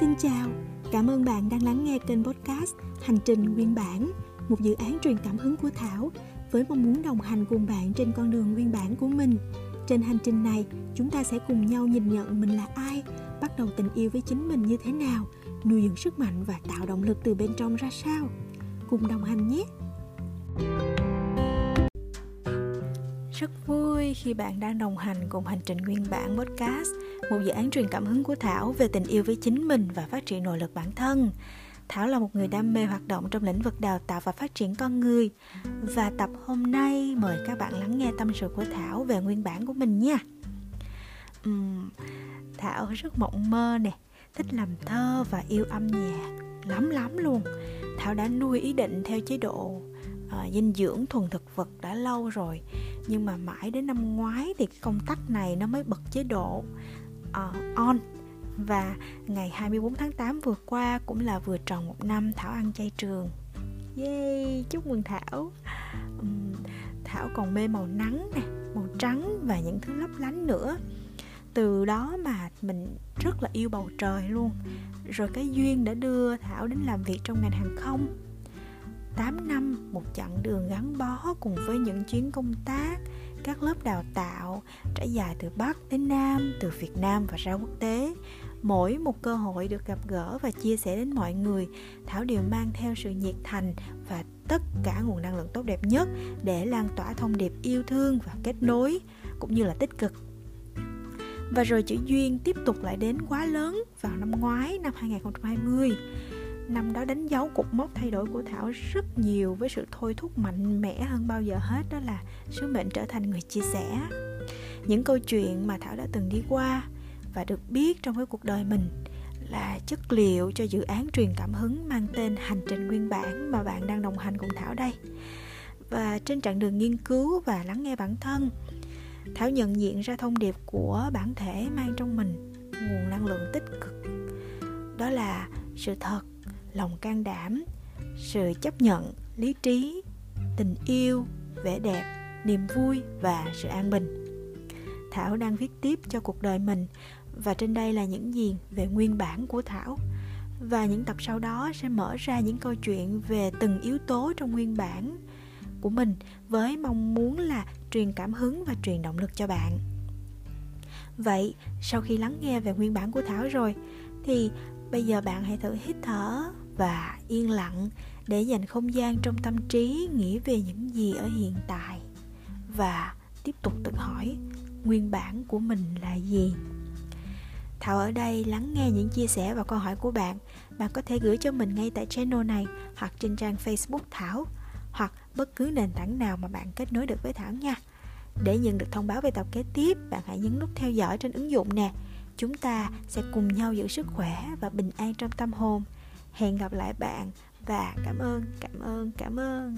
xin chào. Cảm ơn bạn đang lắng nghe kênh podcast Hành trình nguyên bản, một dự án truyền cảm hứng của Thảo với mong muốn đồng hành cùng bạn trên con đường nguyên bản của mình. Trên hành trình này, chúng ta sẽ cùng nhau nhìn nhận mình là ai, bắt đầu tình yêu với chính mình như thế nào, nuôi dưỡng sức mạnh và tạo động lực từ bên trong ra sao. Cùng đồng hành nhé. Rất vui khi bạn đang đồng hành cùng hành trình nguyên bản podcast, một dự án truyền cảm hứng của Thảo về tình yêu với chính mình và phát triển nội lực bản thân. Thảo là một người đam mê hoạt động trong lĩnh vực đào tạo và phát triển con người. Và tập hôm nay mời các bạn lắng nghe tâm sự của Thảo về nguyên bản của mình nha. Uhm, Thảo rất mộng mơ nè, thích làm thơ và yêu âm nhạc lắm lắm luôn. Thảo đã nuôi ý định theo chế độ à, dinh dưỡng thuần thực vật đã lâu rồi nhưng mà mãi đến năm ngoái thì cái công tắc này nó mới bật chế độ uh, on. Và ngày 24 tháng 8 vừa qua cũng là vừa tròn một năm Thảo ăn chay trường. Yay, chúc mừng Thảo. Um, Thảo còn mê màu nắng nè, màu trắng và những thứ lấp lánh nữa. Từ đó mà mình rất là yêu bầu trời luôn. Rồi cái duyên đã đưa Thảo đến làm việc trong ngành hàng không. 8 năm một chặng đường gắn bó cùng với những chuyến công tác các lớp đào tạo trải dài từ Bắc đến Nam, từ Việt Nam và ra quốc tế. Mỗi một cơ hội được gặp gỡ và chia sẻ đến mọi người, Thảo đều mang theo sự nhiệt thành và tất cả nguồn năng lượng tốt đẹp nhất để lan tỏa thông điệp yêu thương và kết nối cũng như là tích cực. Và rồi chữ duyên tiếp tục lại đến quá lớn vào năm ngoái năm 2020 năm đó đánh dấu cột mốc thay đổi của thảo rất nhiều với sự thôi thúc mạnh mẽ hơn bao giờ hết, đó là sứ mệnh trở thành người chia sẻ. Những câu chuyện mà thảo đã từng đi qua và được biết trong cái cuộc đời mình là chất liệu cho dự án truyền cảm hứng mang tên hành trình nguyên bản mà bạn đang đồng hành cùng thảo đây. Và trên chặng đường nghiên cứu và lắng nghe bản thân, thảo nhận diện ra thông điệp của bản thể mang trong mình nguồn năng lượng tích cực. Đó là sự thật lòng can đảm, sự chấp nhận, lý trí, tình yêu, vẻ đẹp, niềm vui và sự an bình. Thảo đang viết tiếp cho cuộc đời mình và trên đây là những gì về nguyên bản của thảo. Và những tập sau đó sẽ mở ra những câu chuyện về từng yếu tố trong nguyên bản của mình với mong muốn là truyền cảm hứng và truyền động lực cho bạn. Vậy, sau khi lắng nghe về nguyên bản của thảo rồi, thì bây giờ bạn hãy thử hít thở và yên lặng để dành không gian trong tâm trí nghĩ về những gì ở hiện tại và tiếp tục tự hỏi nguyên bản của mình là gì. Thảo ở đây lắng nghe những chia sẻ và câu hỏi của bạn. Bạn có thể gửi cho mình ngay tại channel này Hoặc trên trang Facebook Thảo Hoặc bất cứ nền tảng nào mà bạn kết nối được với Thảo nha. Để nhận được thông báo về tập kế tiếp, Bạn hãy nhấn nút theo dõi trên ứng dụng nè. Chúng ta sẽ cùng nhau giữ sức khỏe và bình an trong tâm hồn. Hẹn gặp lại bạn và cảm ơn cảm ơn cảm ơn.